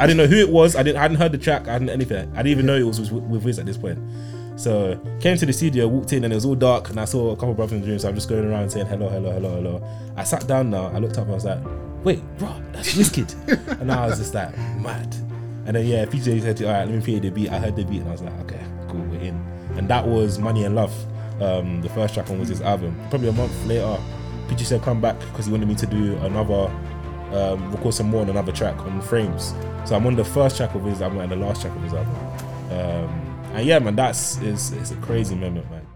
I didn't know who it was. I didn't I hadn't heard the track. I hadn't anything. I didn't even know it was with, with Wiz at this point. So came to the studio, walked in, and it was all dark. And I saw a couple of brothers in the room. So I'm just going around saying hello, hello, hello, hello. I sat down now. I looked up. I was like, wait, bro, that's Wizkid. and I was just like, mad. And then yeah, PJ said, all right, let me play the beat. I heard the beat, and I was like, okay, cool, we're in. And that was Money and Love. Um, the first track on was his album. Probably a month later, PJ said come back because he wanted me to do another, um, record some more on another track on Frames. So I'm on the first track of his album and the last track of his album. Um, and yeah, man, that's is it's a crazy moment, man.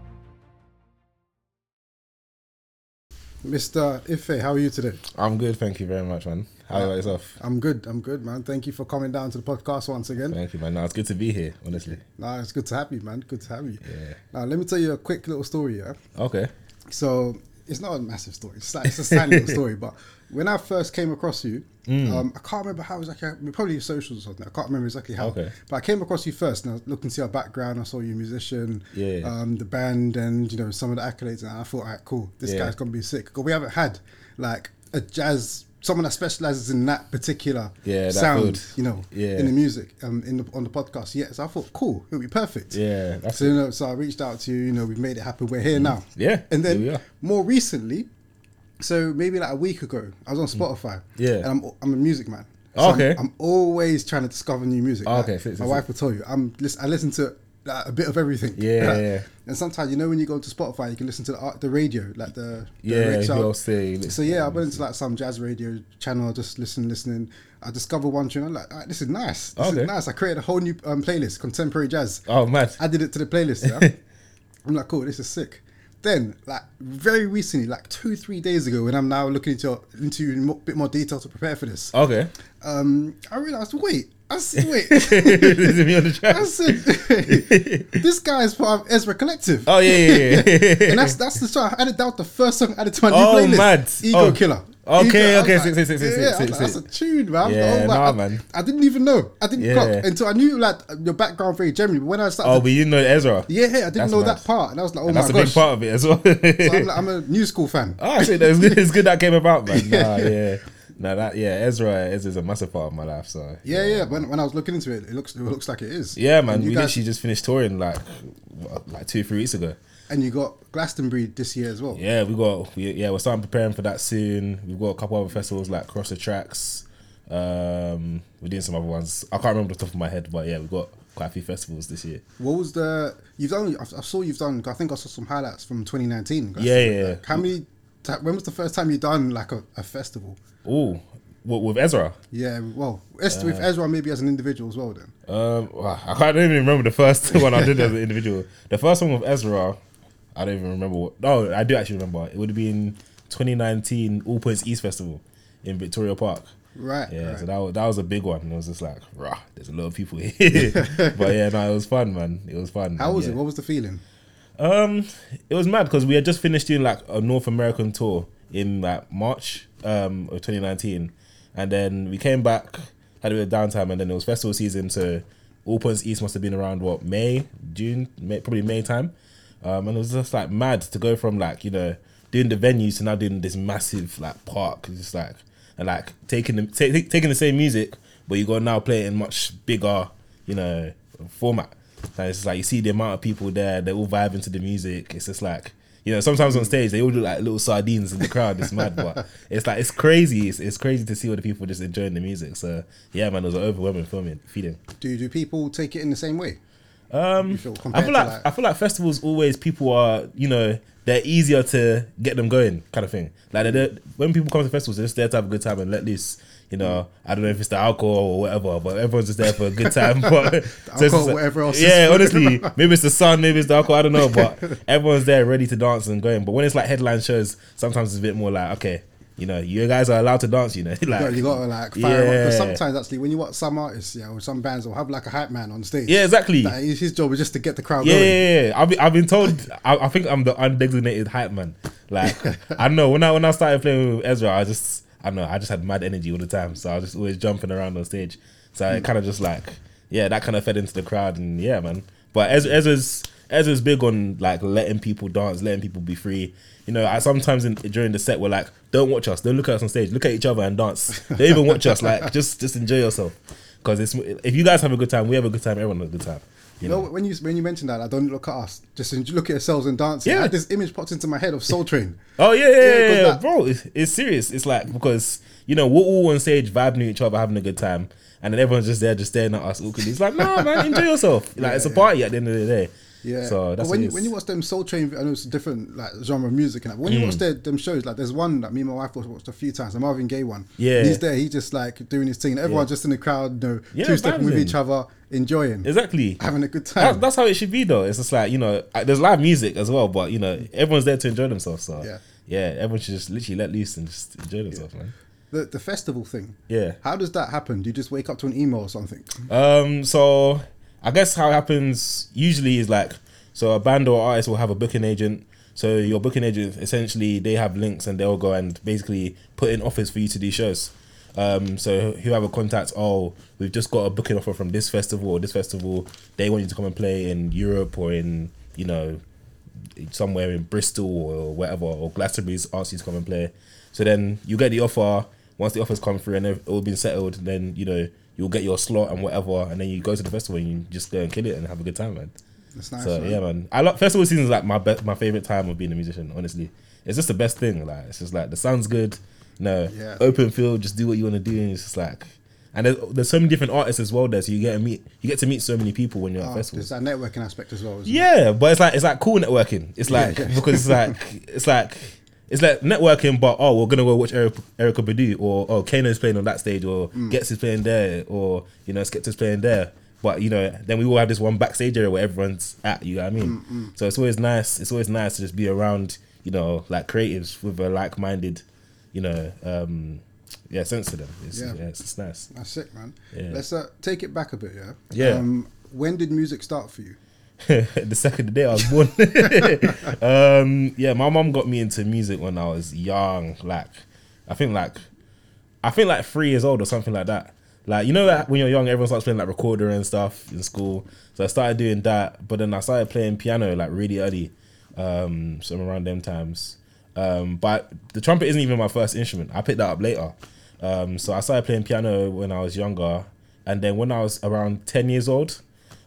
Mr. Ife, how are you today? I'm good, thank you very much, man. How about yourself? I'm good. I'm good, man. Thank you for coming down to the podcast once again. Thank you, man. No, it's good to be here, honestly. Nah, it's good to have you, man. Good to have you. Yeah. Now, let me tell you a quick little story, yeah? Okay. So, it's not a massive story. It's, like, it's a tiny little story, but when I first came across you, Mm. um, I can't remember how exactly. Probably socials or something. I can't remember exactly how. Okay. But I came across you first, and I looked into your background. I saw you musician, Yeah. um, the band, and you know some of the accolades, and I thought, all right, cool. This Yeah. guy's gonna be sick. Because we haven't had like a jazz. Someone that specializes in that particular Yeah, that sound, you know, Yeah. in the music, um, in the on the podcast. Yeah, so I thought, cool, it'll be perfect. Yeah, So you know, so I reached out to you. You know, we've made it happen. We're here now. Yeah, And then more recently, so maybe like a week ago, I was on Spotify. Mm. Yeah. And I'm I'm a music man. I'm- okay. I'm, always trying to discover new music. Like, okay, my wife will tell you. I'm listen, I listen to like, a bit of everything. Yeah, Like, yeah. And sometimes you know when you go to Spotify, you can listen to the art- the radio, like the, the Yeah, you'll say- So yeah, I went into like some jazz radio channel, just listening, listening. I discovered one tune. I'm like, "Alright, this is nice. This Okay. is nice. I created a whole new um, playlist, contemporary jazz. Oh, mad. Added it to the playlist. Yeah. I'm like, cool, this is sick. Then, like very recently, like two, three days ago, when I'm now looking into into a bit more detail to prepare for this, Okay. um, I realized, wait, I said, wait, me on the track? I said, this guy is part of Ezra Collective. Oh yeah, yeah, yeah. And that's that's the song I added. That was the first song added to my new Oh, playlist. mad. Ego Oh. Killah. Okay, okay, sick, sick, sick, sick, yeah, I sick, like, that's a tune, man. Yeah, Oh, nah, I, man. I didn't even know. I didn't Yeah. clock until I knew like your background very generally. But when I started, oh, but you know Ezra. yeah, I didn't That's know mad. that part, and I was like, oh And my that's a big part of it as well. So I'm, like, I'm a new school fan. Ah, oh, shit, it's good. It's good that came about, man. Nah, yeah. Nah, that yeah, Ezra Ezra's a massive part of my life. So Yeah, yeah. When, when I was looking into it, it looks it looks like it is. yeah, man. We guys- literally just finished touring like like two, three weeks ago. And you got Glastonbury this year as well. Yeah, we got we, yeah, we're starting preparing for that soon. We've got a couple other festivals like Cross the Tracks. Um, we're doing some other ones. I can't remember the top of my head, but yeah, we've got quite a few festivals this year. What was the you've done? I I saw you've done. I think I saw some highlights from 2019. Yeah, yeah, yeah. Like, how many? When was the first time you done like a, a festival? Oh, with Ezra? Yeah, well, Es- Uh, with Ezra maybe as an individual as well. Then Um, wow, I can't even remember the first one I did as an individual. The first one with Ezra, I don't even remember what. No, I do actually remember. It would have been 2019 All Points East Festival in Victoria Park. right? Yeah, right. so that was, that was a big one. It was just like, rah, there's a lot of people here. but yeah, no, it was fun, man. It was fun. How was yeah. it? What was the feeling? Um, it was mad because we had just finished doing like a North American tour in like March um of 2019, and then we came back, had a bit of downtime, and then it was festival season. So All Points East must have been around what May, June, May, probably May time. Um, and it was just like mad to go from like you know doing the venues to now doing this massive like park, It's just like and like taking the ta- taking the same music, but you to now play it in much bigger, you know, format. And it's like you see the amount of people there, they're all vibing to the music. It's just like you know, sometimes on stage they all look like little sardines in the crowd. It's mad, but it's like it's crazy. It's, it's crazy to see all the people just enjoying the music. So yeah, man, it was an overwhelming filming feeling. Do do people take it in the same way? Um, feel I feel like, like- I feel like festivals always people are you know they're easier to get them going kind of thing. Like when people come to festivals, they're just there to have a good time and let loose. You know, I don't know if it's the alcohol or whatever, but everyone's just there for a good time. But so alcohol, like- whatever else Yeah, honestly, maybe it's the sun, maybe it's the alcohol. I don't know, but everyone's there ready to dance and going. But when it's like headline shows, sometimes it's a bit more like okay. You know, you guys are allowed to dance. You know, like You got, you got to like fire up. Yeah. Because sometimes actually, when you watch some artists, yeah, or some bands, will have like a hype man on stage. yeah, exactly. That his job is just to get the crowd Yeah, going. yeah, yeah. I've been, I've been told. I, I think I'm the undesignated hype man. Like I don't know when I when I started playing with Ezra, I just I don't know. I just had mad energy all the time, so I was just always jumping around on stage. So it mm. kind of just like yeah, that kind of fed into the crowd, and yeah, man. But Ezra, Ezra's Ezra's big on like letting people dance, letting people be free. You know, I sometimes in, during the set we're like, don't watch us, don't look at us on stage, look at each other and dance. Don't even watch us, like just just enjoy yourself. because it's if you guys have a good time, we have a good time. Everyone has a good time. You know, when you when you mentioned that, I don't look at us. Just look at yourselves and dance. Yeah. Had this image popped into my head of Soul Train. Oh yeah, yeah, Yeah, yeah, yeah, bro. It's, it's serious. It's like because you know we're all on stage vibing with each other, having a good time, and then everyone's just there, just staring at us awkwardly. It's like, nah, man, enjoy yourself. Like it's a party at the end of the day. Yeah. So But that's when you, when you watch them Soul Train, I know it's a different like genre of music and that. But when Mm. you watch their, them shows, like there's one that me and my wife watched a few times, the Marvin Gaye one. Yeah. He's there, he's just like doing his thing. and Everyone's just in the crowd, you know, Yeah, two stepping with each other, enjoying, exactly. having a good time. that's how it should be, though. It's just like you know, there's live music as well, but you know, everyone's there to enjoy themselves. So Yeah. yeah, everyone should just literally let loose and just enjoy themselves, man. the the festival thing. Yeah. How does that happen? Do you just wake up to an email or something? Um, so I guess how it happens usually is like so a band or artist will have a booking agent. So your booking agent essentially they have links and they'll go and basically put in offers for you to do shows. Um, so whoever contacts, oh, we've just got a booking offer from this festival or this festival. They want you to come and play in Europe or in you know somewhere in Bristol or whatever, or Glastonbury's asked you to come and play. So then you get the offer. Once the offers come through and all been settled, then you know you'll get your slot and whatever, and then you go to the festival and you just go and kill it and have a good time, man. That's nice. so man. yeah, man. I love festival season is like my best, my favorite time of being a musician. Honestly, it's just the best thing. Like it's just like the sound's good. You know, Yeah. open field, just do what you want to do, and it's just like. And there's, there's so many different artists as well there, so you get to meet you get to meet so many people when you're at Oh, festivals. there's that networking aspect as well. Yeah, but it's like it's like cool networking. It's like yeah. because it's like it's like it's like networking, but oh, we're gonna go watch Eric, Erykah Badu, or oh, Kano's playing on that stage, or Mm. Ghetts is playing there, or you know, Skepta's playing there. But you know, then we all have this one backstage area where everyone's at. You know what I mean? Mm, So it's always nice. It's always nice to just be around, you know, like creatives with a like-minded, you know, um, yeah, sense to them. It's, Yeah. yeah. it's, it's nice. That's sick, man. Yeah. Let's uh, take it back a bit, yeah. Yeah. Um, when did music start for you? the second day I was born. um, yeah, my mom got me into music when I was young. Like, I think like, I think like three years old or something like that. Like you know that when you're young, everyone starts playing like recorder and stuff in school. So I started doing that, but then I started playing piano like really early, um, so around them times. Um, but the trumpet isn't even my first instrument. I picked that up later. Um, so I started playing piano when I was younger, and then when I was around ten years old,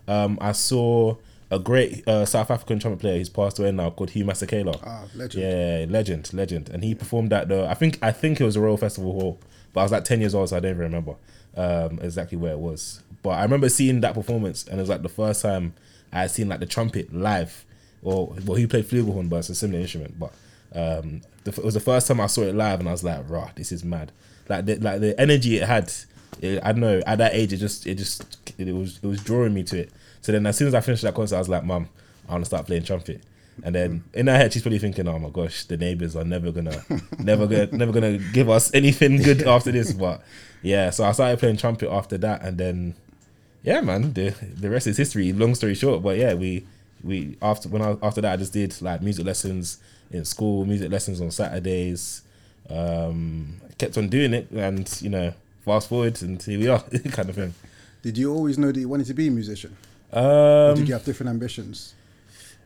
um, I saw a great uh, South African trumpet player He's passed away now called Hugh Masekela. Ah, legend. Yeah, legend, legend. And he performed at the I think I think it was a Royal Festival Hall, but I was like ten years old, so I don't even remember um, exactly where it was. But I remember seeing that performance, and it was like the first time I had seen like the trumpet live. Or well, he played flugelhorn, but it's a similar instrument. But um, the, it was the first time I saw it live, and I was like, "Rah, this is mad!" Like the like the energy it had. It, I don't know. At that age, it just it just it was it was drawing me to it. So then, as soon as I finished that concert, I was like, "Mum, I want to start playing trumpet." And then in her head, she's probably thinking, "Oh my gosh, the neighbors are never gonna, never gonna, never gonna give us anything good after this." But yeah, so I started playing trumpet after that, and then yeah, man, the the rest is history. Long story short, but yeah, we we after when I after that, I just did like music lessons in school, music lessons on Saturdays. Um, kept on doing it, and you know, fast forward and here we are, kind of thing. Did you always know that you wanted to be a musician? Um, did you have different ambitions?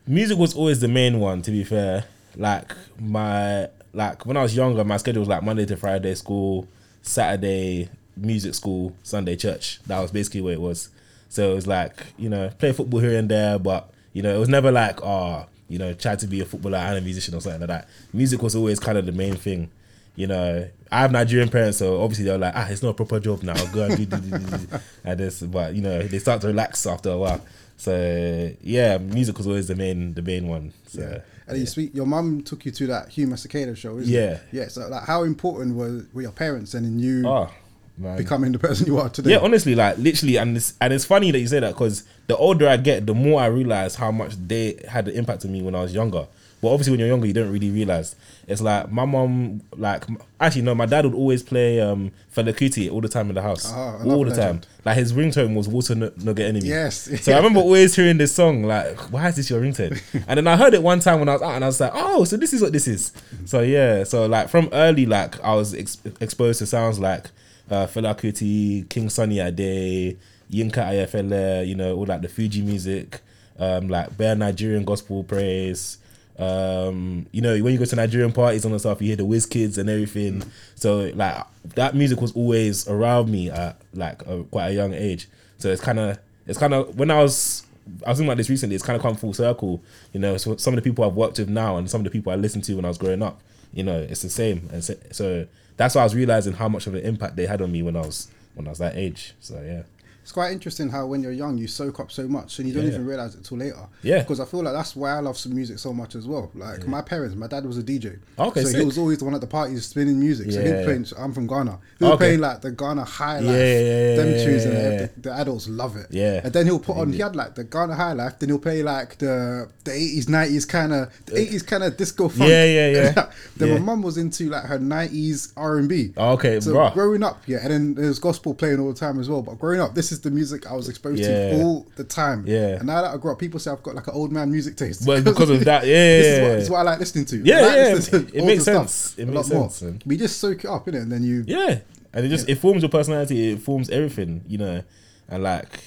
music was always the main one to be fair. Like my like when i was younger my schedule was like monday to friday school saturday music school sunday church. That was basically what it was. So it was like you know play football here and there but you know it was never like oh you know try to be a footballer and a musician or something like that. Music was always kind of the main thing you know, I have Nigerian parents, so obviously they're like, ah, it's not a proper job now. Go and do, do, do, do, do. and this, but you know, they start to relax after a while. So yeah, music was always the main, the main one. So And you speak. Your mum took you to that Hugh Masekela show, isn't Yeah. it? Yeah. Yeah. So, like, how important were, were your parents and in you oh man, becoming the person you are today? yeah, honestly, like literally, and it's and it's funny that you say that because the older I get, the more I realize how much they had the impact on me when I was younger. But obviously, when you're younger, you don't really realize. It's like my mom, like actually no, my dad would always play um Fela Kuti all the time in the house, Ah, all the time. Like his ringtone was "Water No, no Enemy." Yes. So I remember always hearing this song, like, why is this your ringtone? And then I heard it one time when I was out, and I was like, oh, so this is what this is. So yeah, so like from early, like I was ex- exposed to sounds like uh, Fela Kuti, King Sunny Ade, Yinka Ayefele, you know, all like the Fuji music, um, like bare Nigerian gospel praise, Um, you know, when you go to Nigerian parties and stuff, you hear the Wizkids and everything. So like that music was always around me at like a, quite a young age. So it's kind of it's kind of when I was I was thinking about this recently. It's kind of come full circle. You know, so some of the people I've worked with now and some of the people I listened to when I was growing up. You know, it's the same. And so, so that's why I was realizing how much of an impact they had on me when I was when I was that age. So yeah. It's quite interesting how when you're young you soak up so much and you don't Yeah. even realize it till later. Yeah. Because I feel like that's why I love some music so much as well. Like my parents, my dad was a DJ. Okay, So sick. he was always the one at the parties spinning music. Yeah. So he Yeah. was playing. I'm from Ghana. He was Okay. playing like the Ghana High Life. Yeah, yeah, them yeah, tunes and yeah, the, the adults love it. Yeah. And then he'll put on. He had like the Ghana High Life. Then he'll play like the the 80s, 90s kind of the 80s kind of disco funk. Yeah, yeah, yeah. then Yeah. my mum was into like her 90s R&B. Oh, okay, So bruh. growing up, yeah, and then there's gospel playing all the time as well. But growing up, this is the music I was exposed Yeah. to all the time. Yeah. And now that I grew up, people say I've got like an old man music taste. But because of that, yeah, this, is what, this is what I like listening to. Yeah, like yeah, listening it makes sense. It makes lot more. sense, man. We just soak it up in it, and then you. Yeah, and it just it forms your personality. It forms everything, you know, and like.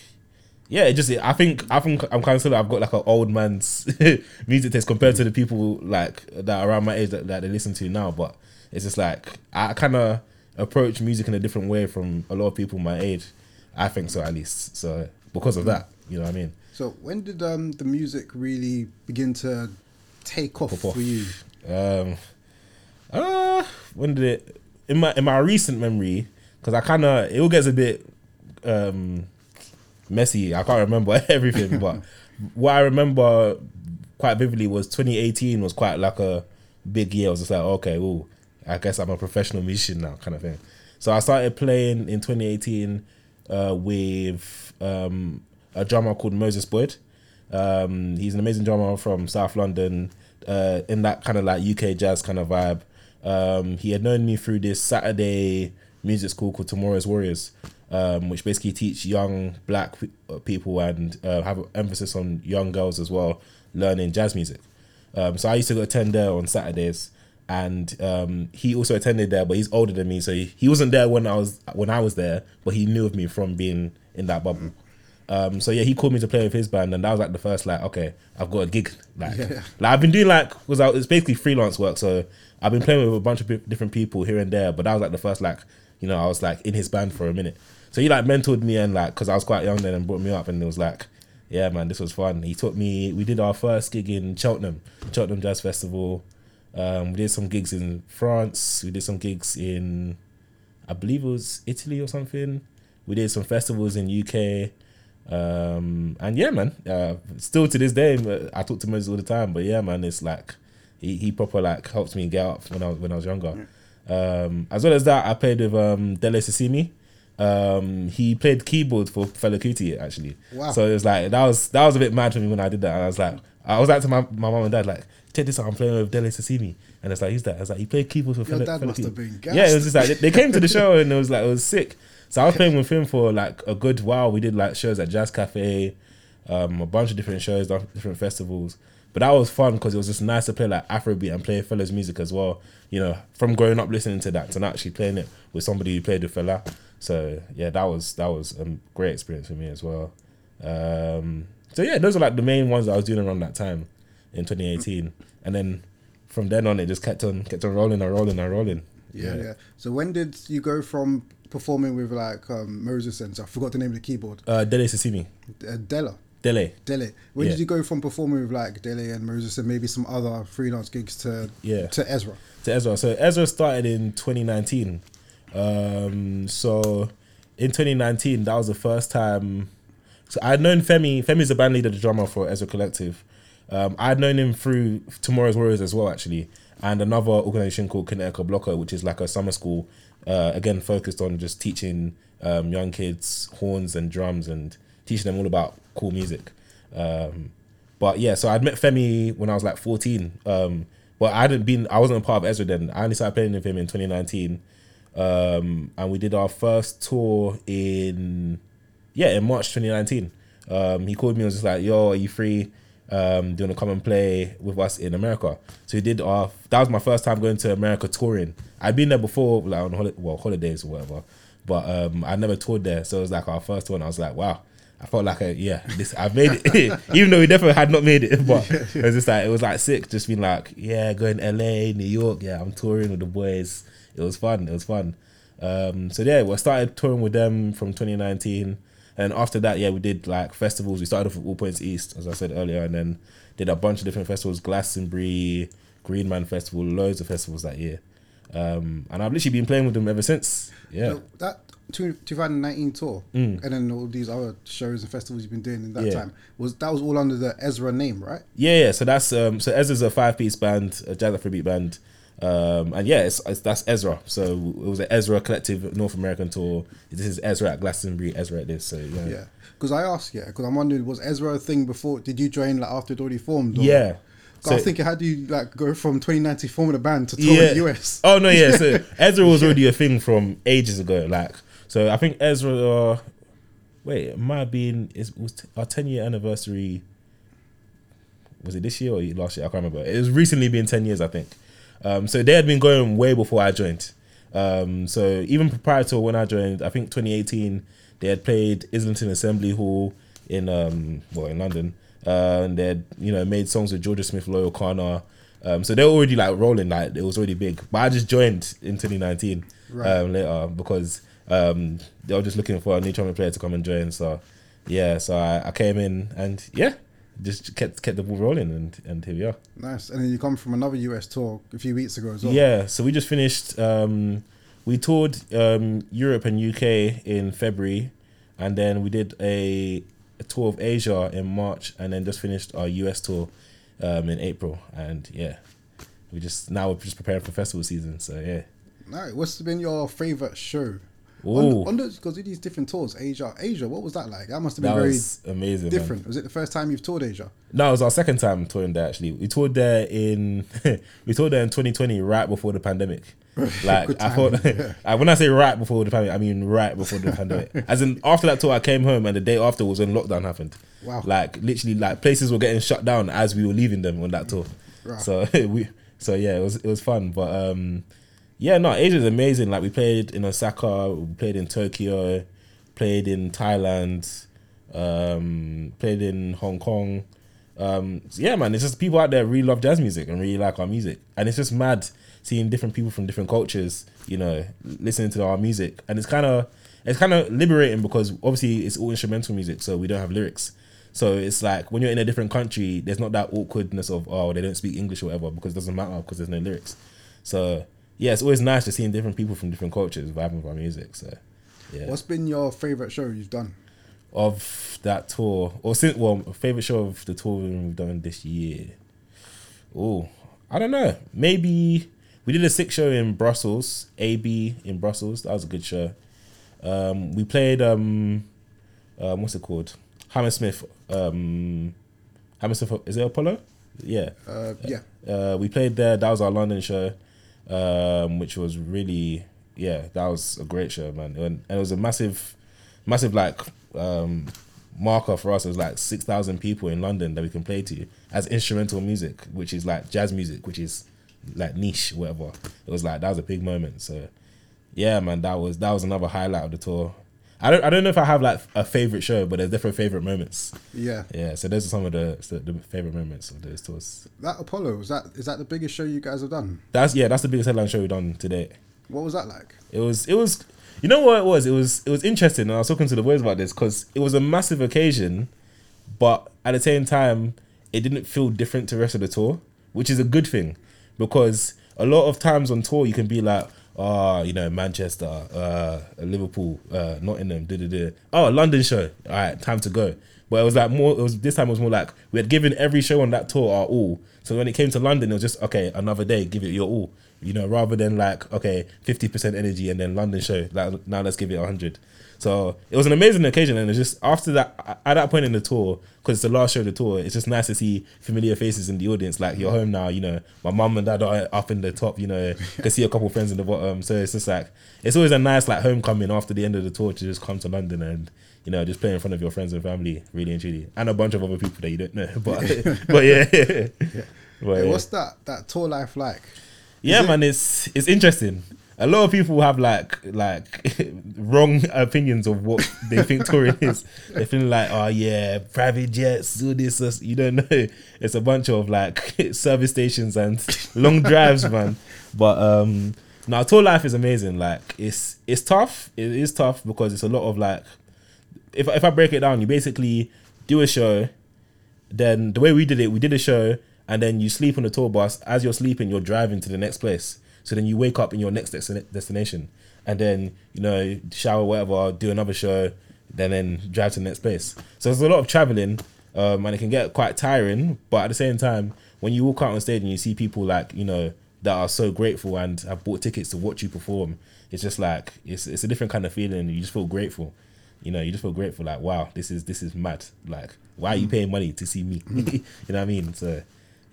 Yeah, it just I think I think I'm kind of of I've got like an old man's music taste compared to the people like that around my age that, that they listen to now. But it's just like I kind of approach music in a different way from a lot of people my age. I think so at least. So because of that, you know what I mean. So when did um, the music really begin to take off, off. for you? Um, uh, when did it? In my in my recent memory, because I kind of it all gets a bit um messy. I can't remember everything, but what I remember quite vividly was 2018 was quite like a big year. I was just like, okay, well, I guess I'm a professional musician now, kind of thing. So I started playing in 2018 uh, with um, a drummer called Moses Boyd. Um, he's an amazing drummer from South London, uh, in that kind of like UK jazz kind of vibe. Um, he had known me through this Saturday music school called Tomorrow's Warriors, um, which basically teach young black uh, people and uh, have an emphasis on young girls as well learning jazz music. Um, so I used to go attend there on Saturdays, and um, he also attended there, but he's older than me, so he, he wasn't there when I was when I was there, but he knew of me from being in that bubble. Um, so yeah, he called me to play with his band, and that was like the first like, okay, I've got a gig. Like, Yeah. like I've been doing like because it's basically freelance work, so I've been playing with a bunch of different people here and there, but that was like the first like, you know, I was like in his band for a minute. So he like mentored me and like because I was quite young then and brought me up, and it was like, yeah, man, this was fun. He taught me. We did our first gig in Cheltenham, Cheltenham Jazz Festival. Um, we did some gigs in France. We did some gigs in, I believe it was Italy or something. We did some festivals in UK. Um, and yeah, man, uh, still to this day, I talk to Moses all the time. But yeah, man, it's like he, he proper like helped me get up when I was when I was younger. Um, as well as that, I played with um, Dele Sosimi. Um, he played keyboard for Fela Kuti actually. Wow. So it was like that was that was a bit mad for me when I did that. And I was like, I was like to my my mom and dad like, check this out, I'm playing with Dele Sosimi. And it's like, who's that? I was like, he played keyboard for Your Fela, dad must have been Yeah, it was just like they, they came to the show and it was like it was sick. So I was playing with him for like a good while. We did like shows at Jazz Cafe, um, a bunch of different shows, different festivals. But that was fun because it was just nice to play like Afrobeat and play Fela's music as well. You know, from growing up listening to that to now actually playing it with somebody who played with Fella. So yeah, that was that was a great experience for me as well. Um, so yeah, those are like the main ones that I was doing around that time in 2018, and then from then on it just kept on kept on rolling and rolling and rolling. Yeah, yeah. So when did you go from performing with like um, Moses and I forgot the name of the keyboard, Uh, Dele Sosimi, uh, Della. Dele. Dele. When Yeah. did you go from performing with like Dele and Moses and maybe some other freelance gigs to Yeah. to Ezra? to Ezra. So Ezra started in 2019. Um, so in 2019, that was the first time. So I'd known Femi. Femi's the band leader, the drummer for Ezra Collective. Um, I'd known him through Tomorrow's Warriors as well, actually, and another organization called Kinetika Bloco, which is like a summer school, uh, again focused on just teaching um, young kids horns and drums and teaching them all about cool music. Um, but yeah, so I'd met Femi when I was like 14. Um, but I hadn't been, I wasn't a part of Ezra then. I only started playing with him in 2019. Um, and we did our first tour in, yeah, in March 2019. Um, he called me and was just like, yo, are you free? Um, do you want to come and play with us in America? So he did our, that was my first time going to America touring. I'd been there before, like on holi- well, holidays or whatever. But um, I never toured there. So it was like our first one. I was like, wow, I felt like, a, yeah, this I made it, even though we definitely had not made it. But it was just like it was like sick, just being like, yeah, going LA, New York, yeah, I'm touring with the boys. It was fun. It was fun. Um, so yeah, we started touring with them from 2019, and after that, yeah, we did like festivals. We started off with All Points East, as I said earlier, and then did a bunch of different festivals, Glastonbury, Green Man Festival, loads of festivals that year. Um, and I've literally been playing with them ever since. Yeah. So that two, 2019 tour, and then all these other shows and festivals you've been doing in that Mm. Yeah. time was that was all under the Ezra name, right? Yeah, yeah. So that's um so Ezra's a five piece band, a jazz Afrobeat band. Um and yeah, it's, it's that's Ezra. So it was an Ezra collective North American tour. This is Ezra at Glastonbury, Ezra at this. So yeah. Yeah. Because I asked, yeah, because I'm wondering, was Ezra a thing before? Did you join like after it already formed? Or? Yeah. 'Cause I was thinking, how do you like go from 2019 forming a band to tour in the US? Oh no, yeah. So Ezra was already a thing from ages ago. Like, so I think Ezra. Uh, wait, it might have been. It was t- our ten year anniversary. Was it this year or last year? I can't remember. It was recently been ten years, I think. Um, so they had been going way before I joined. Um, so even prior to when I joined, I think 2018, they had played Islington Assembly Hall in um, well in London, uh, and they had you know made songs with Jorja Smith, Loyle Carner. Um, so they're already like rolling, like it was already big. But I just joined in 2019 Right. um, later because um, they were just looking for a new trumpet player to come and join. So yeah, so I, I came in and yeah, just kept kept the ball rolling and and here we are. Nice. And then you come from another US tour a few weeks ago as well. Yeah, so we just finished. Um, we toured um, Europe and UK in February, and then we did a, a tour of Asia in March, and then just finished our US tour um, in April. And yeah, we just now we're just preparing for festival season. So yeah. Nice. What's been your favorite show? Ooh. On, on those, because these different tours, Asia, Asia, what was that like? That must have been That very was amazing. man. different. Was it the first time you've toured Asia? No, it was our second time touring there. Actually, we toured there in we toured there in 2020, right before the pandemic. Like I thought, yeah. when I say right before the pandemic, I mean right before the pandemic. As in after that tour, I came home and the day after was when lockdown happened. Wow. Like literally, like places were getting shut down as we were leaving them on that tour. Right. So we, so yeah, it was it was fun. But um, yeah, no, Asia's amazing. Like we played in Osaka, we played in Tokyo, played in Thailand, um, played in Hong Kong. Um, so yeah, man, it's just people out there really love jazz music and really like our music, and it's just mad seeing different people from different cultures, you know, listening to our music, and it's kind of it's kind of liberating because obviously it's all instrumental music, so we don't have lyrics. So it's like when you're in a different country, there's not that awkwardness of oh they don't speak English or whatever because it doesn't matter because there's no lyrics. So yeah, it's always nice to seeing different people from different cultures vibing with our music. So yeah, What's been your favorite show you've done? of that tour or since well favorite show of the tour we've done this year. Oh, I don't know. Maybe we did a sick show in Brussels, AB in Brussels. That was a good show. Um, we played um, um, what's it called? Hammersmith. Um, Hammersmith is it Apollo? Yeah. Uh, yeah. Uh, we played there. That was our London show, um, which was really yeah. That was a great show, man. And, it was a massive, massive like um, marker for us. It was like six thousand people in London that we can play to as instrumental music, which is like jazz music, which is like niche, whatever. It was like that was a big moment. So yeah, man, that was that was another highlight of the tour. I don't I don't know if I have like a favorite show, but there's different favorite moments. Yeah. Yeah, so those are some of the the favorite moments of those tours. That Apollo, was that is that the biggest show you guys have done? That's yeah, that's the biggest headline show we've done to date. What was that like? It was it was you know what it was? It was it was interesting and I was talking to the boys about this because it was a massive occasion, but at the same time it didn't feel different to the rest of the tour, which is a good thing. Because a lot of times on tour you can be like, oh, you know, Manchester, uh, Liverpool, uh, Nottingham, da da. Oh, London show. All right, time to go. But it was like more. It was this time. It was more like we had given every show on that tour our all. So when it came to London, it was just okay. Another day, give it your all. You know, rather than like okay, fifty percent energy and then London show. Like now, let's give it hundred. So it was an amazing occasion, and it's just after that, at that point in the tour, because it's the last show of the tour, it's just nice to see familiar faces in the audience. Like you're home now, you know, my mum and dad are up in the top, you know, can see a couple friends in the bottom. So it's just like it's always a nice like homecoming after the end of the tour to just come to London and you know just play in front of your friends and family, really and truly, and a bunch of other people that you don't know. But but yeah, but, Hey, yeah. What's that that tour life like? Yeah, it- man, it's it's interesting. A lot of people have like like wrong opinions of what they think touring is. They feel like, oh yeah, private jets, do this, this. You don't know. It's a bunch of like service stations and long drives, man. But um now tour life is amazing. Like it's it's tough. It is tough because it's a lot of like if if I break it down, you basically do a show, then the way we did it, we did a show, and then you sleep on the tour bus. As you're sleeping, you're driving to the next place. So then you wake up in your next destin- destination, and then you know shower, whatever, do another show, then then drive to the next place. So there's a lot of traveling, um, and it can get quite tiring. But at the same time, when you walk out on stage and you see people like you know that are so grateful and have bought tickets to watch you perform, it's just like it's it's a different kind of feeling. You just feel grateful. You know, you just feel grateful, like wow, this is this is mad. Like, why are you paying money to see me? you know what I mean? So,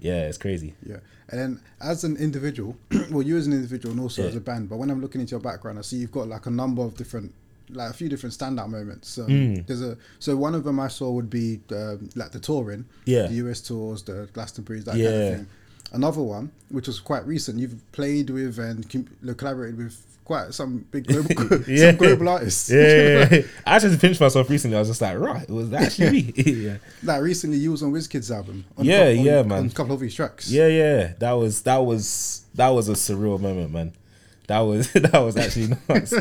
yeah, it's crazy. Yeah, and then as an individual, well, you as an individual and also Yeah. as a band. But when I'm looking into your background, I see you've got like a number of different, like a few different standout moments. Um, Mm. There's a so one of them I saw would be um, like the touring, Yeah. the US tours, the Glastonbury's, that kind Yeah. of thing. Another one, which was quite recent, you've played with and collaborated with quite some big global, Yeah. some global artists. Yeah, yeah, yeah. I actually pinched myself recently. I was just like, right, it was actually me. yeah. Like recently, you was on WizKid's album. On Yeah, a cou- on- yeah, man. On a couple of his tracks. Yeah, yeah. That was that was that was a surreal moment, man. That was that was actually nuts.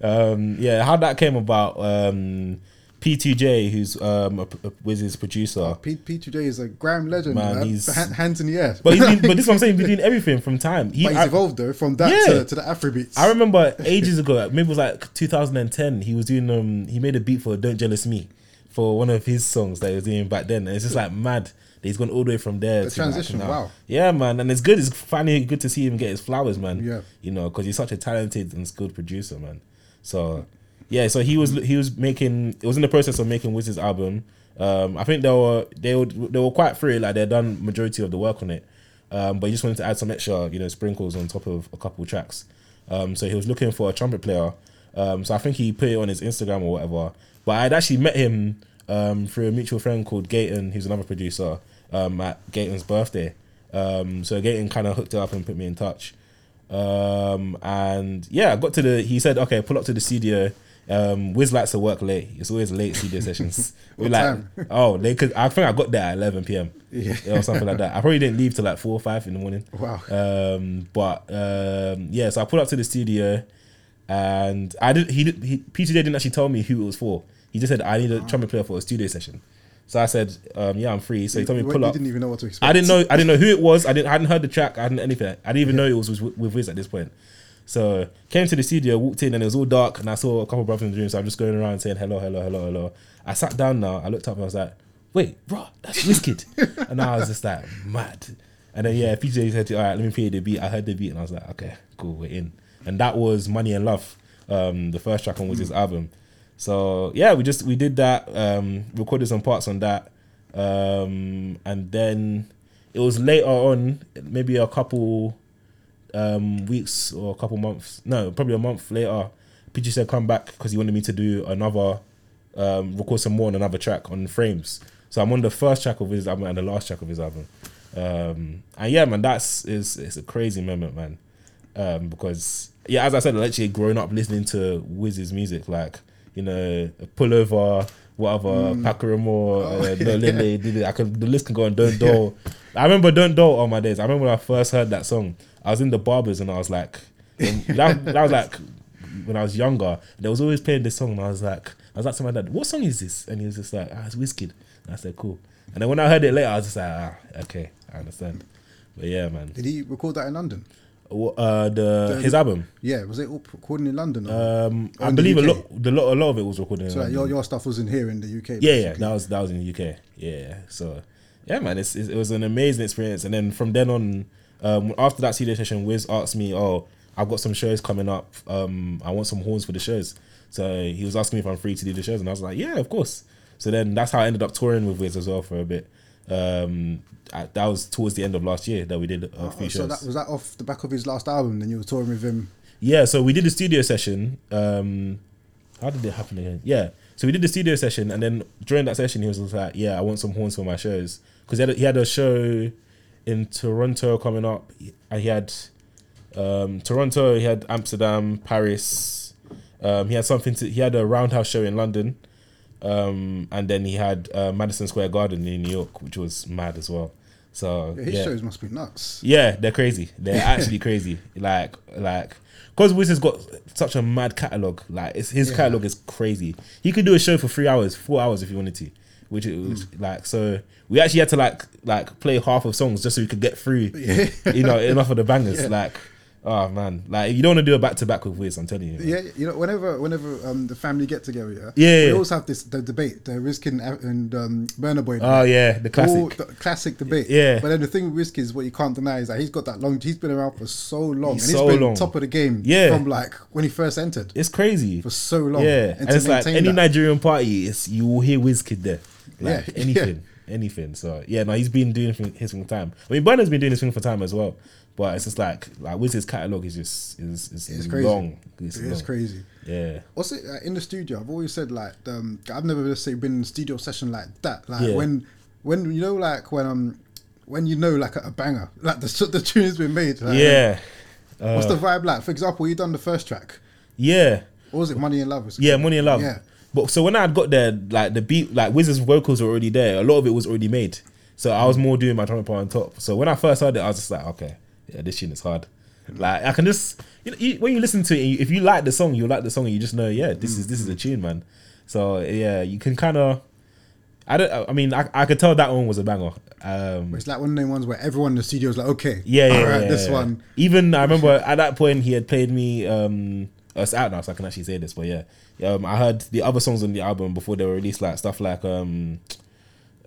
um, yeah, how that came about. Um, P2J, who's um, a, a Wiz's producer, P- P2J is a grime legend, Man, man. he's- Han- hands in the air. but he's been, but this is what I'm saying. He's been doing everything from time. He, But he's I, evolved though from that Yeah. to, to the Afrobeats. I remember ages ago, maybe it was like 2010. He was doing um, he made a beat for "Don't Jealous Me" for one of his songs that he was doing back then. And it's just like mad. that He's gone all the way from there. The to, like, transition, now. wow. Yeah, man, and it's good. It's finally good to see him get his flowers, man. Yeah. you know, because he's such a talented and skilled producer, man. So, yeah, so he was he was making. It was in the process of making Wiz's album. Um, I think they were they were they were quite free. Like they'd done majority of the work on it, um, but he just wanted to add some extra, you know, sprinkles on top of a couple tracks. Um, so he was looking for a trumpet player. Um, so I think he put it on his Instagram or whatever. But I'd actually met him um, through a mutual friend called Gayton, who's another producer, um, at Gayton's birthday. Um, so Gayton kind of hooked it up and put me in touch. Um, and yeah, I got to the. He said, "Okay, pull up to the studio." Um, Wiz likes to work late. It's always late studio sessions. we like, time? oh, they could. I think I got there at eleven p.m. Yeah. or something like that. I probably didn't leave till like four or five in the morning. Wow. Um, but um, yeah, so I pulled up to the studio, and I did. He. He, P2J didn't actually tell me who it was for. He just said I need a trumpet player for a studio session. So I said, um, yeah, I'm free. So he told me pull you up. didn't even know what to expect. I didn't know. I didn't know who it was. I didn't. I hadn't heard the track. I hadn't anything. I didn't even know it was with, with Wiz at this point. So came to the studio, walked in, and it was all dark. And I saw a couple of brothers in the room. So I'm just going around saying hello, hello, hello, hello. I sat down now. I looked up and I was like, wait, bro, that's Wizkid. and I was just like mad. And then yeah, PJ said, all right, let me play the beat. I heard the beat, and I was like, okay, cool, we're in. And that was Money and Love, um, the first track on Wiz's album. So yeah, we just we did that, um, recorded some parts on that, um, and then it was later on, maybe a couple um, weeks or a couple months, no, probably a month later. PG said come back because he wanted me to do another, um, record some more on another track on Frames. So I'm on the first track of his album and the last track of his album. Um, and yeah, man, that's is it's a crazy moment, man. Um, because yeah, as I said, I actually grown up listening to Wiz's music, like you know, Pullover, whatever, Mm. Pakurumo, Oh, uh, No Lele, did. I could the list can go on. Don't Dull. I remember Don't Dull on my days. I remember when I first heard that song. I was in the barbers and I was like, that, that was like when I was younger. They was always playing this song and I was like, I was like to my dad, what song is this? And he was just like, ah, it's Wizkid. And I said, cool. And then when I heard it later, I was just like, ah, okay, I understand. But yeah, man. Did he record that in London? Uh, the, The- his album. Yeah, was it all recorded in London? Um, I believe a lot, the lot, a lot of it was recorded. in so like, your your stuff was in here in the UK. yeah, yeah, that was that was in the UK. Yeah, so yeah, man, it's, it was an amazing experience. And then from then on, um, after that studio session, Wiz asked me, "Oh, I've got some shows coming up. Um, I want some horns for the shows." So he was asking me if I'm free to do the shows, and I was like, "Yeah, of course." So then that's how I ended up touring with Wiz as well for a bit. Um, I, that was towards the end of last year that we did a Oh, few so shows. that was that off the back of his last album. Then you were touring with him. Yeah, so we did the studio session. Um, how did it happen again? Yeah, so we did the studio session, and then during that session, he was like, "Yeah, I want some horns for my shows," because he he had a show in Toronto coming up, he had Um, Toronto, he had Amsterdam, Paris. Um, he had something to. He had a roundhouse show in London, um, and then he had uh, Madison Square Garden in New York, which was mad as well. So Yeah, his yeah. shows must be nuts. Yeah, they're crazy. They're actually crazy. Like, like, because Wiz has got such a mad catalog. Like, it's, his Yeah. catalog is crazy. He could do a show for three hours, four hours if he wanted to. Which it was Hmm. like so. We actually had to like like play half of songs just so we could get through. Yeah. You know, enough of the bangers. Yeah. Like, oh man, like you don't want to do a back to back with Wiz. I'm telling you. man. Yeah, you know, whenever whenever um the family get together, yeah, Yeah, we always have this the debate, the Wizkid and um, Burna Boy. Oh yeah, the classic. All the classic debate. Yeah. But then the thing with Rizky is what you can't deny is that he's got that long. He's been around for so long, He's and so he's been long. top of the game. Yeah. From like when he first entered it's crazy. for so long. Yeah, and, to it's like any that- Nigerian party, it's you will hear Wizkid there, like Yeah, anything, anything. So yeah, no, he's been doing his- his thing for time. I mean, Burna's been doing his thing for time as well, but it's just like like Wiz's catalog is just is is It's crazy. long. It's, It's long. crazy. Yeah, What's it uh, in the studio? I've always said like um, I've never let's say been in a studio session like that. Like Yeah. when when you know like when um when you know like a, a banger like the the tune has been made. Like, yeah, What's Uh, the vibe like? For example, you done the first track. yeah, What was it? Money and Love. Was yeah. Money and love. Yeah. But so when I had got there, like the beat, like Wizards vocals were already there. A lot of it was already made. So I was more doing my trumpet part on top. So when I first heard it, I was just like, okay, yeah, this tune is hard. Like I can just, you know, you, when you listen to it, you, if you like the song, you like the song, and you just know, yeah, this is this is a tune, man. So yeah, you can kind of, I don't, I mean, I, I could tell that one was a banger. Um, It's like one of the ones where everyone in the studio is like, okay, yeah, yeah, right, yeah, this yeah. one. Even I remember at that point he had played me. um oh, It's out now, so I can actually say this. But yeah, um, I heard the other songs on the album before they were released, like stuff like um,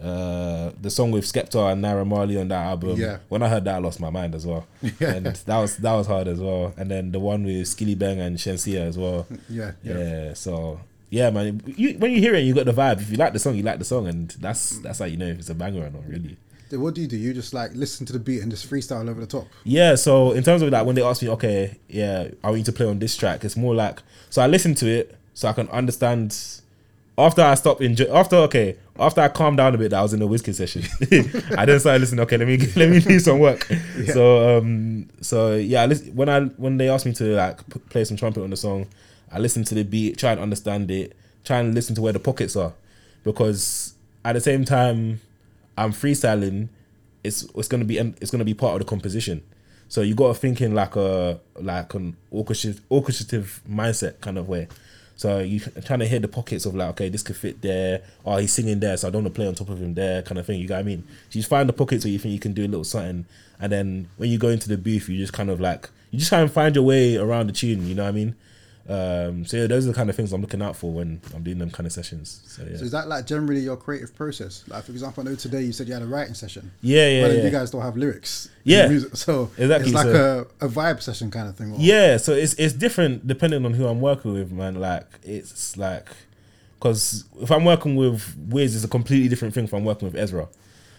uh, the song with Skepta and Naira Marley on that album. Yeah. When I heard that, I lost my mind as well. Yeah. And that was that was hard as well. And then the one with Skillibeng and Shenseea as well. Yeah, Yeah. yeah. So. Yeah, man. You, when you hear it, you got the vibe. If you like the song, you like the song, and that's that's how you know if it's a banger or not. Really. What do you do? You just like listen to the beat and just freestyle over the top. Yeah, so in terms of like when they ask me, okay, yeah, I want you to play on this track, it's more like so I listen to it so I can understand after I stop enjoy after okay, after I calm down a bit that I was in a whiskey session. I then started listening, okay, let me let me do some work. So um so yeah, I listen, when I when they asked me to like p- play some trumpet on the song, I listen to the beat, try and understand it, try and listen to where the pockets are. Because at the same time I'm freestyling, it's it's gonna be um, it's gonna be part of the composition. So you got to think in like a like an orchestrative, orchestrative mindset kind of way. So you trying to hit the pockets of like, okay, this could fit there. Oh, he's singing there, so I don't want to play on top of him there, kind of thing. You got what I mean? So you find the pockets where you think you can do a little something, and then when you go into the booth, you just kind of like you just try and find your way around the tune. You know what I mean? Um, so yeah, those are the kind of things I'm looking out for when I'm doing them kind of sessions. So yeah, So is that like generally your creative process? Like for example, I know today you said you had a writing session. yeah, yeah, but yeah. you guys don't have lyrics. Yeah. music. So Exactly, it's like so- a, a vibe session kind of thing. or- Yeah, so it's it's different depending on who I'm working with, man. Like it's like because if I'm working with Wiz, it's a completely different thing from working with Ezra.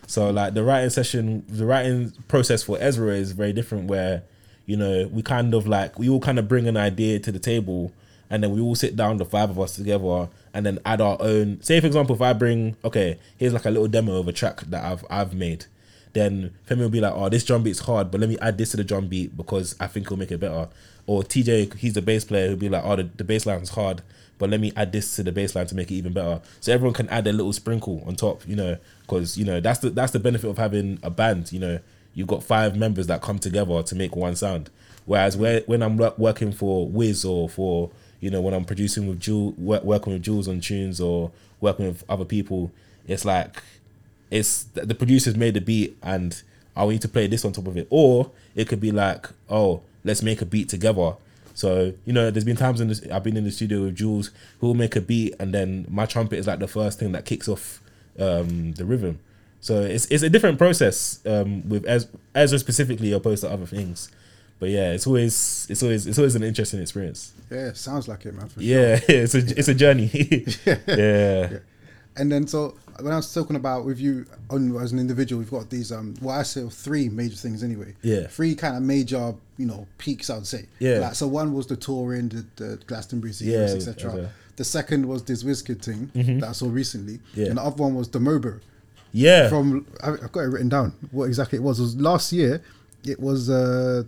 So like the writing session, the writing process for Ezra is very different. Where you know we kind of like we all kind of bring an idea to the table, and then we all sit down, the five of us together, and then add our own. Say for example, if I bring okay, here's like a little demo of a track that I've I've made then Femi will be like, "Oh, this drum beat's hard, but let me add this to the drum beat because I think it'll make it better." Or TJ, he's the bass player, who'll be like, "Oh, the, the bass line's hard, but let me add this to the bass line to make it even better." So everyone can add a little sprinkle on top, you know, because you know that's the that's the benefit of having a band. You know, you've got five members that come together to make one sound. Whereas where, when I'm working for Wiz or for you know when I'm producing with Jules, work, working with Jules on tunes or working with other people, it's like it's the producers made the beat and I want you to play this on top of it. Or it could be like, oh, let's make a beat together. So, you know, there's been times in this, I've been in the studio with Jules who will make a beat and then my trumpet is like the first thing that kicks off um, the rhythm. So it's it's a different process um, with Ez- Ezra specifically opposed to other things. But yeah, it's always it's always it's always an interesting experience. Yeah, sounds like it, man. For sure. Yeah, it's a it's a journey. yeah. And then so when I was talking about with you on as an individual, we've got these um well I say three major things anyway. Yeah. Three kind of major, you know, peaks I'd say. Yeah. Like so one was the touring, the, the Glastonbury Yeah, series, etc. The second was this Wizkid thing that I saw recently. Yeah. And the other one was the Mobo. Yeah. From I- I've got it written down. What exactly it was. It was last year. It was uh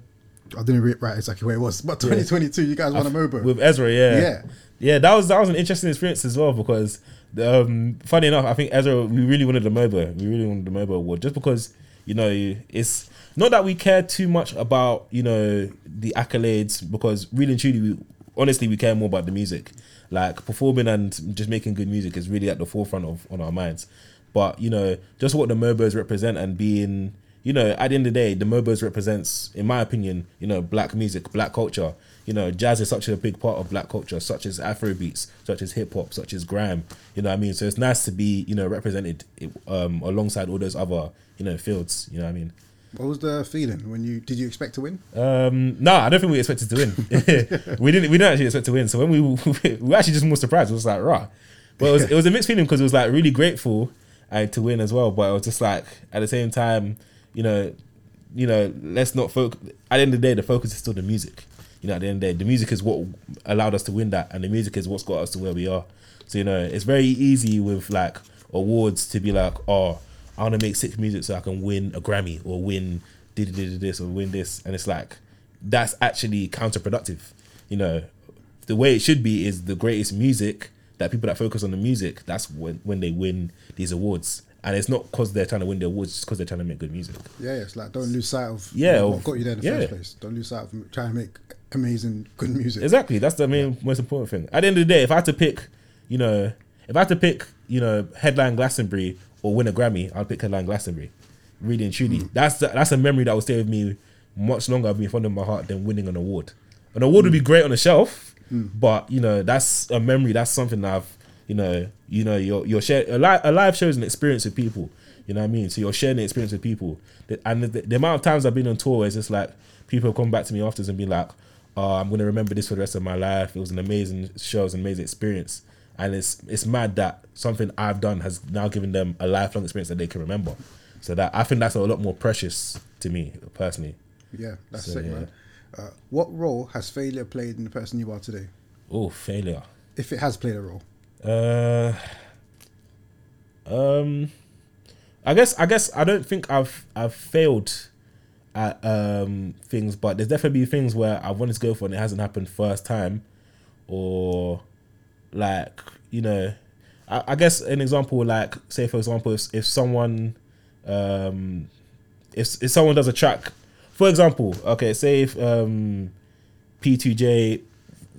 I didn't re- write exactly where it was, but 2022, you guys won a MOBO. with Ezra. Yeah, Yeah. yeah. That was that was an interesting experience as well because, um, funny enough, I think Ezra we really wanted the MOBO. We really wanted the MOBO award just because you know it's not that we care too much about you know the accolades because really and truly, we, honestly, we care more about the music. Like performing and just making good music is really at the forefront of on our minds. But you know, just what the MOBOs represent and being you know, at the end of the day, the MOBOs represents, in my opinion, you know, black music, black culture. You know, jazz is such a big part of black culture, such as Afro beats, such as hip hop, such as grime. You know what I mean? So it's nice to be, you know, represented um, alongside all those other, you know, fields. You know what I mean? What was the feeling when you did you expect to win? Um, no, I don't think we expected to win. we didn't. We didn't actually expect to win. So when we we were actually just more surprised. It was like rah, but it was it was a mixed feeling because it was like really grateful and to win as well. But it was just like at the same time, you know, you know, let's not focus. At the end of the day, the focus is still the music. You know, at the end of the day, the music is what allowed us to win that, and the music is what's got us to where we are. So you know, it's very easy with like awards to be like, oh, I want to make sick music so I can win a Grammy or win this or win this, and it's like that's actually counterproductive. You know, the way it should be is the greatest music that people that focus on the music. That's when when they win these awards, and it's not because they're trying to win the awards, it's because they're trying to make good music. Yeah, it's like don't lose sight of Yeah, what of- got you there in the yeah. first place. Don't lose sight of trying to make amazing good music. Exactly. That's the main most important thing. At the end of the day, if I had to pick, you know, if I had to pick, you know, headline Glastonbury or win a Grammy, I'd pick headline Glastonbury. Really and truly, hmm. that's the, that's a memory that will stay with me much longer, I'll be in front of my heart than winning an award. An award would be great on the shelf, Mm. but you know, that's a memory. That's something that I've, you know, you know, you're you're sharing a live, a live show is an experience with people. You know what I mean? So you're sharing the experience with people, and the, the amount of times I've been on tour, it's just like people come back to me afterwards and be like, "Oh, I'm gonna remember this for the rest of my life. It was an amazing show, it was an amazing experience." And it's it's mad that something I've done has now given them a lifelong experience that they can remember. So that I think that's a lot more precious to me personally. Yeah, that's So, sick, yeah. man. Uh, what role has failure played in the person you are today? Oh, failure. If it has played a role. Uh, um, I guess I guess I don't think I've I've failed at um things, but there's definitely things where I wanted to go for and it hasn't happened first time, or like you know, I, I guess an example like say for example if if someone um if if someone does a track, for example, okay, say if um P2J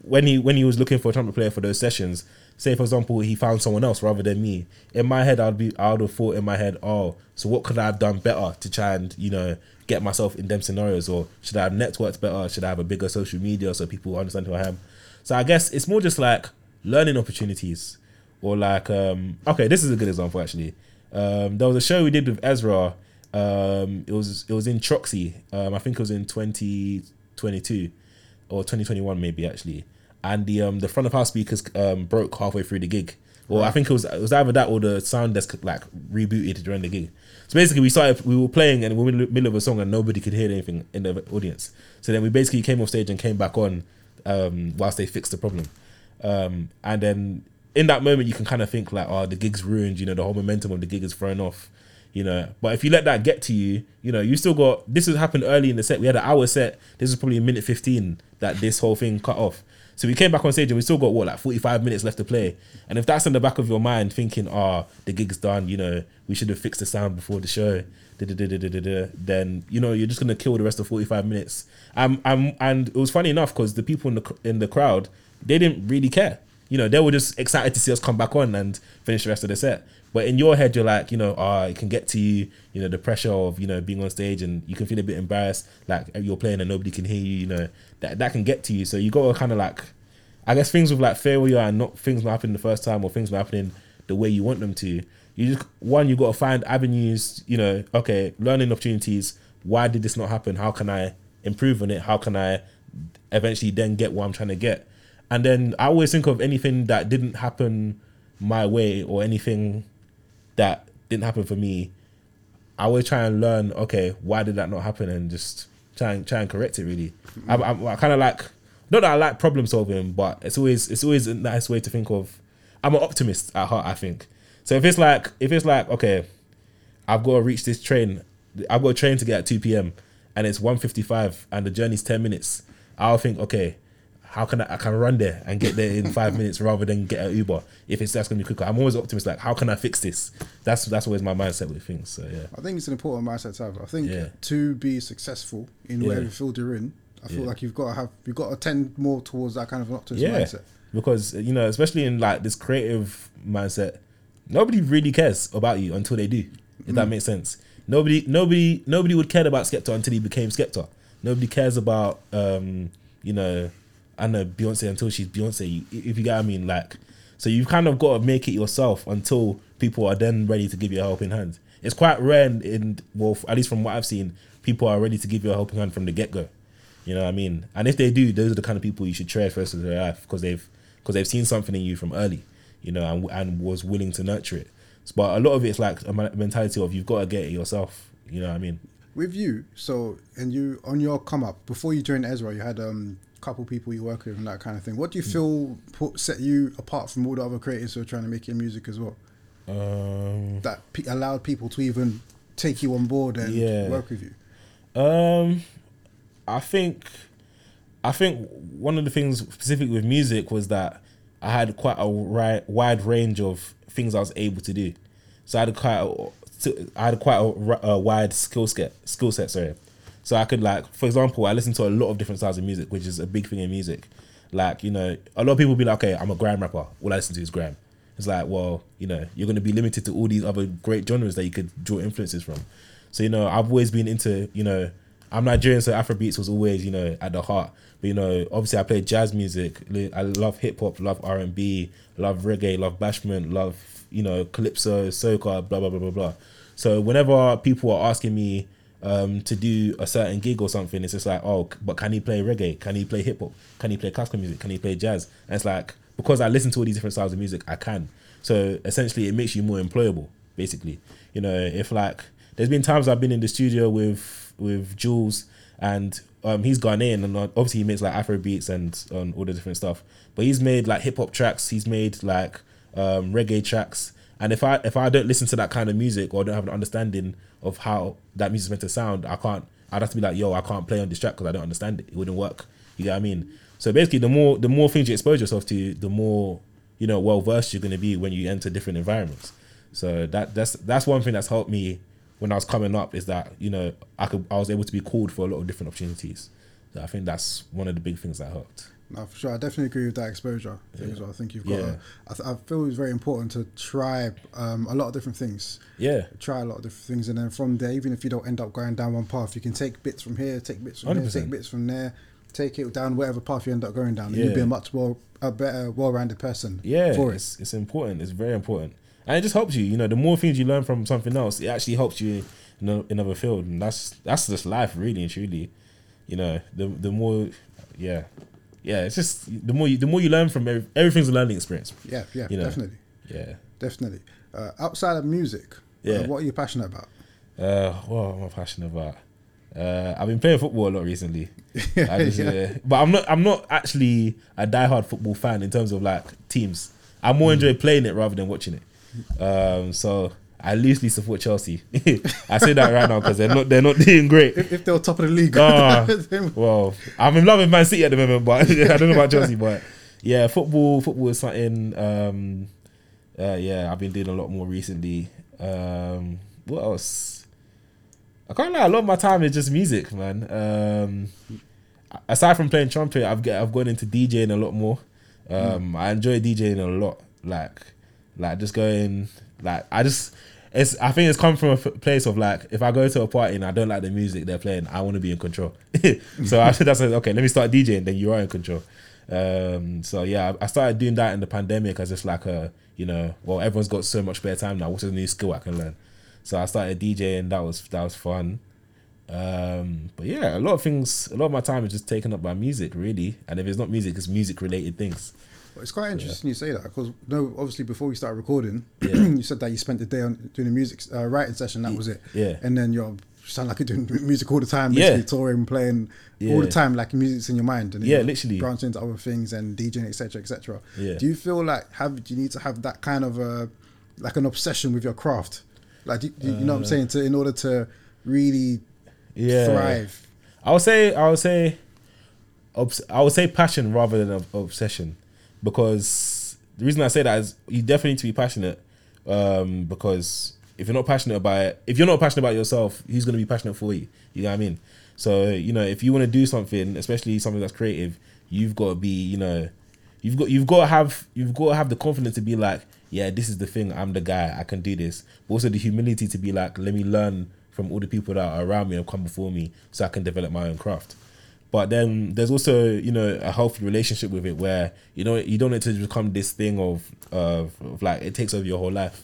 when he when he was looking for a trumpet player for those sessions, say for example he found someone else rather than me. In my head, I'd be I would have thought in my head, oh, so what could I have done better to try and you know get myself in them scenarios, or should I have networked better? Should I have a bigger social media so people understand who I am? So I guess it's more just like learning opportunities, or like um okay, this is a good example actually. Um, there was a show we did with Ezra. Um, it was it was in Troxy. Um, I think it was in twenty twenty two or 2021 maybe actually. And the um the front of house speakers um broke halfway through the gig. Or i think it was it was either that or the sound desk like rebooted during the gig. So basically we started we were playing and we were in the middle of a song and nobody could hear anything in the audience. So then we basically came off stage and came back on um whilst they fixed the problem. Um and then in that moment you can kind of think like oh the gig's ruined you know the whole momentum of the gig is thrown off you know. But if you let that get to you, you know, you still got this has happened early in the set. We had an hour set. This was probably a minute fifteen that this whole thing cut off. So we came back on stage and we still got what like forty five minutes left to play. And if that's in the back of your mind, thinking, "Ah, the gig's done," you know, we should have fixed the sound before the show. Then you know you're just gonna kill the rest of forty five minutes. Um, um, and it was funny enough because the people in the in the crowd they didn't really care. You know, they were just excited to see us come back on and finish the rest of the set. But in your head, you're like, you know, ah, it can get to you, you know, the pressure of, you know, being on stage and you can feel a bit embarrassed, like you're playing and nobody can hear you, you know, that, that can get to you. So you got to kind of like, I guess things with like failure and not things not happening the first time or things not happening the way you want them to. You just, one, you got to find avenues, you know, okay, learning opportunities. Why did this not happen? How can I improve on it? How can I eventually then get what I'm trying to get? And then I always think of anything that didn't happen my way or anything that didn't happen for me. I always try and learn. Okay, why did that not happen? And just try and try and correct it. Really, I, I, I kind of like not that I like problem solving, but it's always it's always a nice way to think of. I'm an optimist at heart. I think so. If it's like if it's like okay, I've got to reach this train. I've got a train to get at two p.m. and it's 155 and the journey's 10 minutes, I'll think, okay, how can I, I can run there and get there in five minutes rather than get an Uber if it's that's gonna be quicker. I'm always optimistic. Like, how can I fix this? That's that's always my mindset with things. So yeah, I think it's an important mindset to have. I think Yeah. to be successful in Yeah. whatever field you're in, I feel Yeah. like you've got to have you've got to tend more towards that kind of an optimist yeah, mindset. because you know, especially in like this creative mindset, nobody really cares about you until they do. If that makes sense, nobody, nobody, nobody would care about Skepta until he became Skepta. Nobody cares about, um, you know, I know Beyonce until she's Beyonce. If you get what I mean, like, so you've kind of got to make it yourself until people are then ready to give you a helping hand. It's quite rare, in, in well, at least from what I've seen, people are ready to give you a helping hand from the get go. You know what I mean? And if they do, those are the kind of people you should treasure first in their life because they've because they've seen something in you from early, you know, and and was willing to nurture it. But a lot of it's like a mentality of you've got to get it yourself. You know what I mean? With you, so and you on your come up before you joined Ezra, you had um couple people you work with and that kind of thing. What do you feel put, set you apart from all the other creators who are trying to make your music as well? Um, That pe- allowed people to even take you on board and Yeah. work with you. Um, I think, I think one of the things specific with music was that I had quite a ri- wide range of things I was able to do. So I had quite, a, I had quite a, a wide skill set. Skill set, sorry. So I could like, for example, I listen to a lot of different styles of music, which is a big thing in music. Like you know, a lot of people be like, okay, I'm a grime rapper. All I listen to is grime. It's like, well, you know, you're going to be limited to all these other great genres that you could draw influences from. So you know, I've always been into, you know, I'm Nigerian, so Afrobeats was always, you know, at the heart. But you know, obviously, I play jazz music. I love hip hop, love R and B, love reggae, love bashment, love you know calypso, soca, blah blah blah blah blah. So whenever people are asking me um, to do a certain gig or something, it's just like, oh, but can he play reggae? Can he play hip hop? Can he play classical music? Can he play jazz? And it's like because I listen to all these different styles of music, I can. So essentially, it makes you more employable. Basically, you know, if like there's been times I've been in the studio with with Jules and um, he's Ghanaian and obviously he makes like Afro beats and um, all the different stuff. But he's made like hip hop tracks. He's made like um, reggae tracks. And if I if I don't listen to that kind of music or don't have an understanding of how that music's meant to sound, I can't. I'd have to be like, yo, I can't play on this track because I don't understand it. It wouldn't work. You get what I mean? So basically, the more the more things you expose yourself to, the more you know well versed you're going to be when you enter different environments. So that that's that's one thing that's helped me when I was coming up is that you know I could I was able to be called for a lot of different opportunities. So I think that's one of the big things that helped. No, for sure. I definitely agree with that exposure thing as well. I think you've got. Yeah. To, I, th- I feel it's very important to try um, a lot of different things. Yeah, Try a lot of different things, and then from there, even if you don't end up going down one path, you can take bits from here, take bits from here, 100%. take bits from there, take it down whatever path you end up going down, and you'll be a much more a better, well-rounded person. yeah, for it. it's it's important. It's very important, and it just helps you. You know, the more things you learn from something else, it actually helps you in another field, and that's that's just life, really and truly. You know, the the more, yeah, yeah, it's just the more you the more you learn from every, everything's a learning experience. Yeah, yeah, You know. definitely, Yeah. definitely. Uh, outside of music, Yeah. uh, what are you passionate about? Uh, what am I passionate about? Uh, I've been playing football a lot recently. I just, Yeah. uh, but I'm not. I'm not actually a diehard football fan in terms of like teams. I more enjoy playing it rather than watching it. Um, so I loosely support Chelsea. I say that right now because they're not. They're not doing great. If, if they were top of the league, Ah, well, I'm in love with Man City at the moment, but I don't know about Chelsea. But yeah, football, football is something. Um, uh, yeah, I've been doing a lot more recently. Um, what else? I can't lie. A lot of my time is just music, man. Um, aside from playing trumpet, I've get I've gone into DJing a lot more. Um, I enjoy DJing a lot. Like, like just going. Like I just. It's. I think it's come from a f- place of like, if I go to a party and I don't like the music they're playing, I want to be in control. so I said that's like, okay. Let me start DJing. Then you are in control. Um. So yeah, I started doing that in the pandemic as just like a, you know, well, everyone's got so much spare time now. What's a new skill I can learn? So I started DJing. That was that was fun. Um, but yeah, a lot of things, a lot of my time is just taken up by music, really. And if it's not music, it's music related things. It's quite interesting you say that because no, obviously before we started recording, Yeah. you said that you spent the day on doing a music uh, writing session. That was it. Yeah. And then you're sound like you're doing music all the time, Yeah. basically touring, playing all the time, like music's in your mind. And Yeah, literally. branching into other things and DJing, etc., etc. Yeah. Do you feel like have do you need to have that kind of a like an obsession with your craft? Like, do, do you know what I'm Uh. saying? To in order to really Yeah. thrive? I would say I would say obs- I would say passion rather than ob- obsession because the reason I say that is you definitely need to be passionate um, because if you're not passionate about it, if you're not passionate about yourself, who's going to be passionate for you? You know what I mean? So you know if you want to do something, especially something that's creative, you've got to be you know you've got you've got to have you've got to have the confidence to be like yeah this is the thing I'm the guy I can do this but also the humility to be like let me learn from all the people that are around me and come before me so I can develop my own craft but then there's also you know a healthy relationship with it where you know you don't need to become this thing of of, of like it takes over your whole life.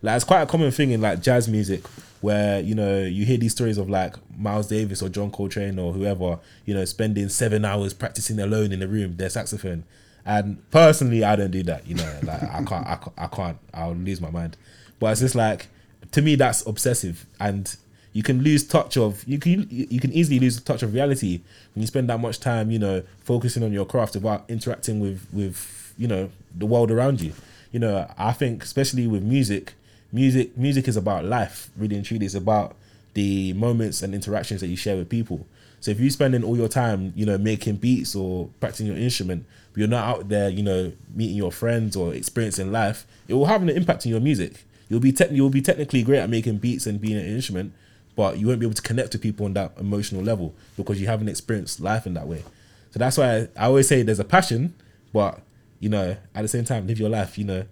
Like it's quite a common thing in like jazz music where you know you hear these stories of like Miles Davis or John Coltrane or whoever you know spending seven hours practicing alone in the room their saxophone. And personally I don't do that you know like I can't I can't, I can't I'll lose my mind. But it's just like to me that's obsessive. And you can lose touch of you can you can easily lose touch of reality when you spend that much time you know focusing on your craft without interacting with with you know the world around you. You know i think especially with music music music is about life really and truly. It's about the moments and interactions that you share with people. So if you're spending all your time you know making beats or practicing your instrument but you're not out there you know meeting your friends or experiencing life it will have an impact on your music. You'll be te- you'll be technically great at making beats and being an instrument but you won't be able to connect with people on that emotional level because you haven't experienced life in that way. So that's why I, I always say there's a passion, but you know, at the same time, live your life. You know,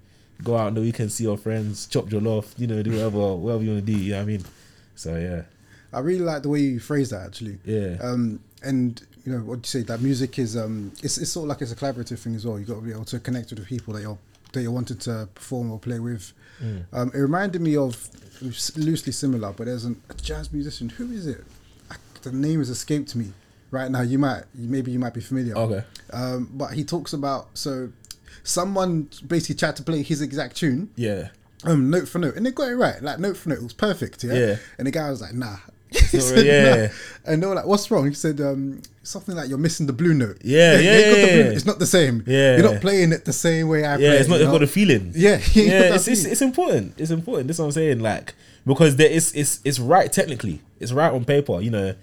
go out on the weekend, see your friends, chop your loaf. You know, do whatever whatever you want to do. You know what I mean? So yeah, I really like the way you phrase that actually. Yeah. Um, and you know what you say that music is um, it's, it's sort of like it's a collaborative thing as well. You got to be able to connect with the people that you're that you're wanted to perform or play with. Mm. Um, it reminded me of loosely similar, but there's an, a jazz musician. Who is it? I, the name has escaped me right now. You might maybe you might be familiar. Okay. Um, but he talks about so someone basically tried to play his exact tune yeah, um, note for note, and they got it right. Like note for note, it was perfect. Yeah. Yeah. And the guy was like, "Nah." He said, right, yeah. And they were like, "What's wrong?" He said, um, "Something like you're missing the blue note." Yeah, yeah, yeah, yeah. It's not the same. Yeah. You're not playing it the same way I play. yeah. It's not. you It's know? got a feeling. Yeah, you ain't got yeah. It's, it's it's important. It's important. This is what I'm saying. Like because there is it's it's right technically. It's right on paper. You know.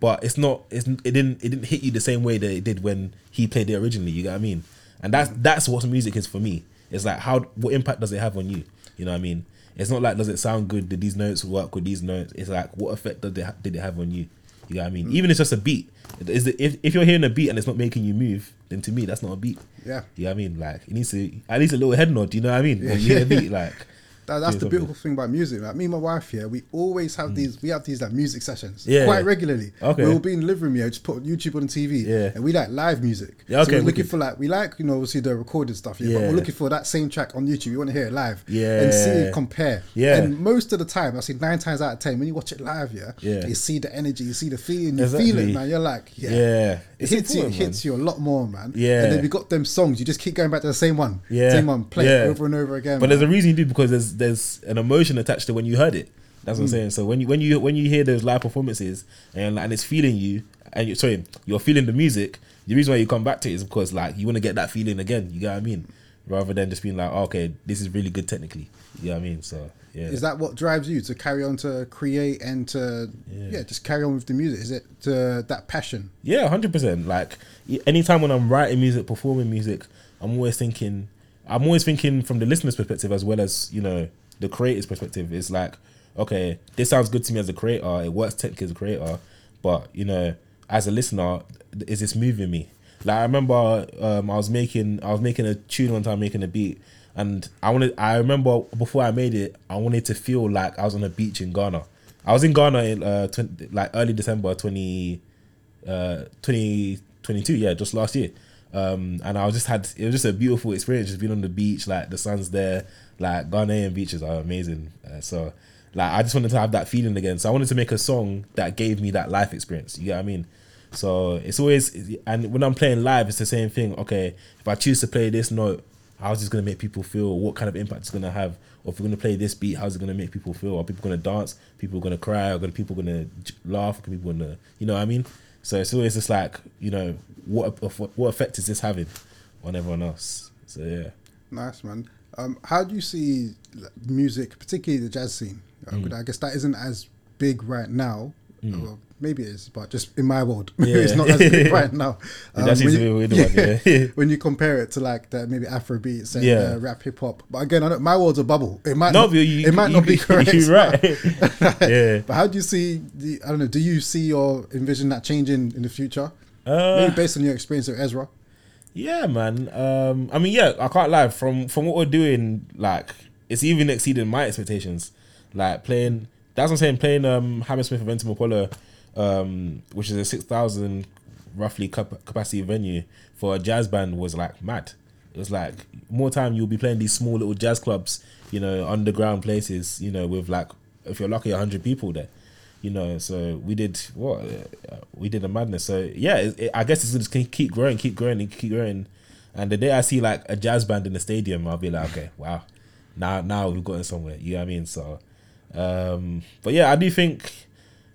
But it's not. It's, it didn't. It didn't hit you the same way that it did when he played it originally. You get what I mean? And that's that's what music is for me. It's like how what impact does it have on you? You know what I mean? It's not like does it sound good? Did these notes work with these notes? It's like what effect did it ha- did it have on you? You know what I mean? Mm. Even if it's just a beat. Is it, if if you're hearing a beat and it's not making you move, then to me that's not a beat. Yeah. You know what I mean? Like it needs to at least a little head nod. You know what I mean? When you hear a beat, like That, that's the beautiful thing about music. Like me and my wife here, we always have these. We have these like music sessions Mm. Yeah. quite regularly. Okay. we'll be in the living room here, just put YouTube on the TV. Yeah. and we like live music. Yeah, so okay, we're looking for like we like you know obviously the recorded stuff. Yeah, but we're looking for that same track on YouTube. We want to hear it live. Yeah. and see compare. Yeah. and most of the time, I see nine times out of ten when you watch it live, yeah, Yeah. you see the energy, you see the feeling, you feel it, man. You're like, yeah. Yeah. It hits you, it hits you a lot more, man. Yeah. and then we got them songs. You just keep going back to the same one, Yeah. same one, play Yeah. it over and over again. But man. there's a reason you do because there's there's an emotion attached to when you heard it. That's what I'm saying. So when you when you when you hear those live performances and and it's feeling you and you're sorry you're feeling the music. The reason why you come back to it is because like you want to get that feeling again. You get what I mean? Rather than just being like, oh, okay, this is really good technically. You know what I mean? So yeah. Is that what drives you to carry on to create and to yeah, Yeah. just carry on with the music? Is it uh, that passion? Yeah, hundred percent. Like anytime when I'm writing music, performing music, I'm always thinking. I'm always thinking from the listener's perspective as well as you know the creator's perspective. It's like, okay, this sounds good to me as a creator. It works technically as a creator, but you know, as a listener, is this moving me? Like I remember, um, I was making, I was making a tune one time, making a beat, and I wanted. I remember before I made it, I wanted to feel like I was on a beach in Ghana. I was in Ghana in uh, 20, like early December twenty uh 2022 yeah just last year um and i just had it was just a beautiful experience just being on the beach like the sun's there like ghanaian beaches are amazing. Uh, so like i just wanted to have that feeling again. So i wanted to make a song that gave me that life experience you get what i mean? So it's always and when i'm playing live it's the same thing okay if i choose to play this note how's this to make people feel? What kind of impact it's to have? Or if we're to play this beat how's it to make people feel? Are people to dance? People to cry? Are people going to laugh? Are people to you know what i mean so it's always just like you know what what effect is this having on everyone else so yeah Nice man. Um, how do you see music, particularly the jazz scene? Uh, Mm. I guess that isn't as big right now Well, maybe it is, but just in my world. Yeah. it's not as big right now. Um, That's when you- a weird one, yeah. when you compare it to like the maybe Afrobeats and Yeah. uh, rap hip hop, but again, I my world's a bubble. It might No, not, you, it might you, not be correct. You're right. yeah. But how do you see the? I don't know. Do you see or envision that changing in the future? Uh, Maybe based on your experience with Ezra. Yeah, man. Um, I mean, yeah, I can't lie. From from what we're doing, like it's even exceeding my expectations. Like playing, that's what I'm saying. Playing um Hammersmith Eventim Apollo, um, which is a six thousand roughly cap- capacity venue for a jazz band was like mad. It was like more time you'll be playing these small little jazz clubs, you know, underground places, you know, with like if you're lucky, hundred people there you know. So we did what uh, we did a madness. So yeah it, it- i guess it's just keep growing keep growing and keep growing. And the day i see like a jazz band in the stadium i'll be like okay wow. Now now we've gotten somewhere you know what i mean? So um but yeah i do think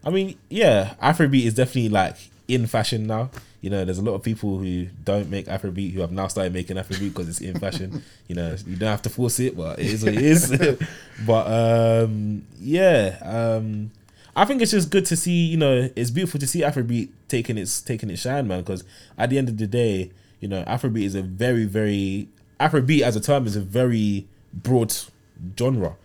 i mean yeah afrobeat is definitely like in fashion now you know there's a lot of people who don't make afrobeat who have now started making afrobeat because it's in fashion you know you don't have to force it but it is what it is but um yeah um I think it's just good to see, you know, it's beautiful to see Afrobeat taking its taking its shine, man. Because at the end of the day, you know, Afrobeat is a very, very Afrobeat as a term is a very broad genre.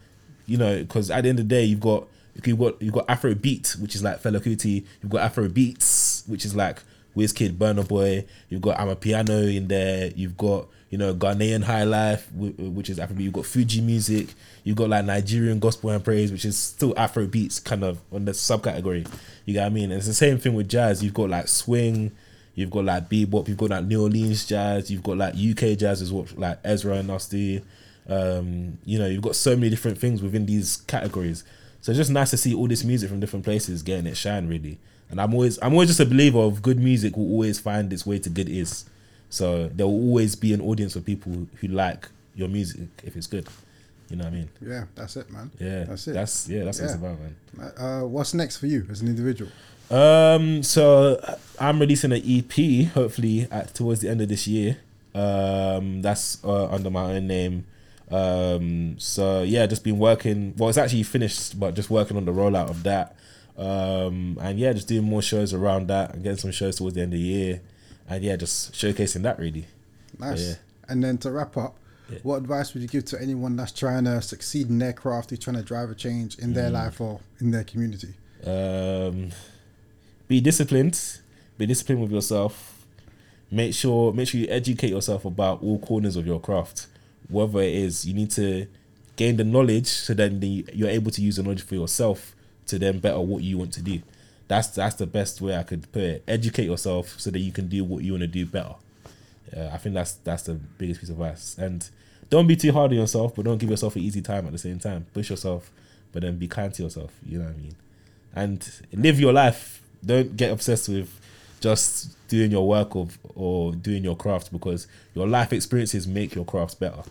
You know, because at the end of the day, you've got you've got you've got Afrobeat, which is like Fela Kuti. You've got Afrobeats, which is like Wizkid, Burna Boy. You've got Amapiano in there. You've got you know Ghanaian High Life, which is Afrobeat. You've got Fuji music. You've got like Nigerian gospel and praise, which is still Afrobeats, kind of on the subcategory. You get what I mean? And it's the same thing with jazz. You've got like swing. You've got like bebop. You've got like New Orleans jazz. You've got like UK jazz as well, like Ezra and do. Um, you know, you've got so many different things within these categories. So it's just nice to see all this music from different places getting it shine, really. And I'm always, I'm always just a believer of good music will always find its way to good is. So there will always be an audience of people who like your music if it's good. You know what I mean? Yeah, that's it, man. Yeah, That's it. That's yeah, that's what it's about, man. Uh, what's next for you as an individual? Um, so I'm releasing an EP hopefully at towards the end of this year. Um, that's uh, under my own name. Um, so yeah, just been working. Well, it's actually finished, but just working on the rollout of that. Um, and yeah, just doing more shows around that and getting some shows towards the end of the year. And yeah, just showcasing that really. Nice. Yeah. And then to wrap up, Yeah. what advice would you give to anyone that's trying to succeed in their craft, who's trying to drive a change in Mm. their life or in their community? um, be disciplined be disciplined with yourself make sure make sure you educate yourself about all corners of your craft whatever it is you need to gain the knowledge so then the, you're able to use the knowledge for yourself to then better what you want to do. That's that's the best way i could put it. Educate yourself so that you can do what you want to do better. Uh, i think that's that's the biggest piece of advice. And don't be too hard on yourself but don't give yourself an easy time at the same time. Push yourself but then be kind to yourself you know what i mean? And live your life. Don't get obsessed with just doing your work or, or doing your craft because your life experiences make your crafts better.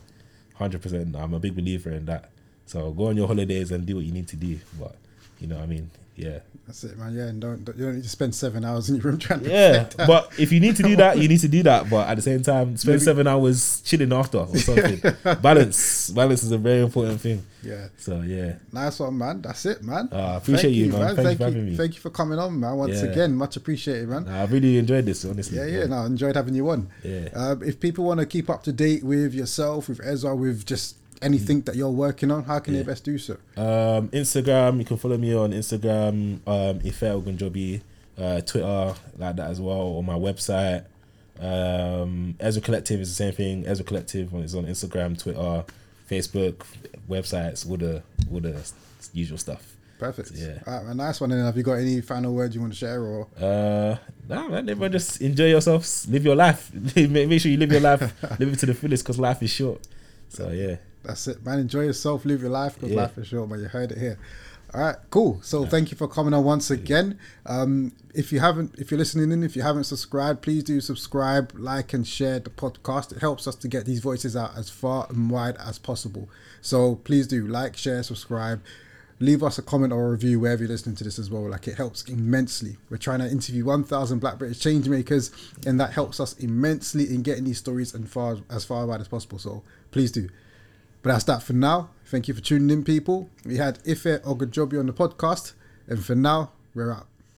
Hundred percent. I'm a big believer in that. So go on your holidays and do what you need to do. But you know, what I mean, yeah, That's it, man. Yeah, and don't, don't you don't need to spend seven hours in your room trying to yeah. that. But if you need to do that, you need to do that. But at the same time, spend Maybe- seven hours chilling after or something. Balance. Balance is a very important thing. yeah, So yeah. nice one, man. That's it, man. Uh, I appreciate you, man. Thank you for having me. Thank you for coming on, man. Once Yeah. again, much appreciated, man. I really enjoyed this, honestly. Yeah, yeah, no, enjoyed having you on. Yeah. Um, if people want to keep up to date with yourself, with Ezra, with just anything that you're working on, how can they best do so? Um, Instagram, you can follow me on Instagram, um, Ife Ogunjobi, uh, Twitter, like that as well, on my website. Um, Ezra Collective is the same thing. Ezra Collective is on Instagram, Twitter, Facebook, websites, all the all the usual stuff. Perfect. Yeah. All right, man, nice one. And have you got any final words you want to share or? Uh, nah, man, everyone just enjoy yourselves, live your life. make sure you live your life, live it to the fullest, because life is short. So yeah, That's it, man. Enjoy yourself, live your life because Yeah. life is short, man. You heard it here. All right, cool. So thank you for coming on once again. Um, if you haven't, if you're listening in, if you haven't subscribed, please do subscribe, like, and share the podcast. It helps us to get these voices out as far and wide as possible. So please do like, share, subscribe. Leave us a comment or a review wherever you're listening to this as well. Like it helps immensely. We're trying to interview 1,000 Black British change makers, and that helps us immensely in getting these stories and far as far wide as possible. So please do. But that's that for now. Thank you for tuning in, people. We had Ife Ogunjobi on the podcast. And for now, we're out.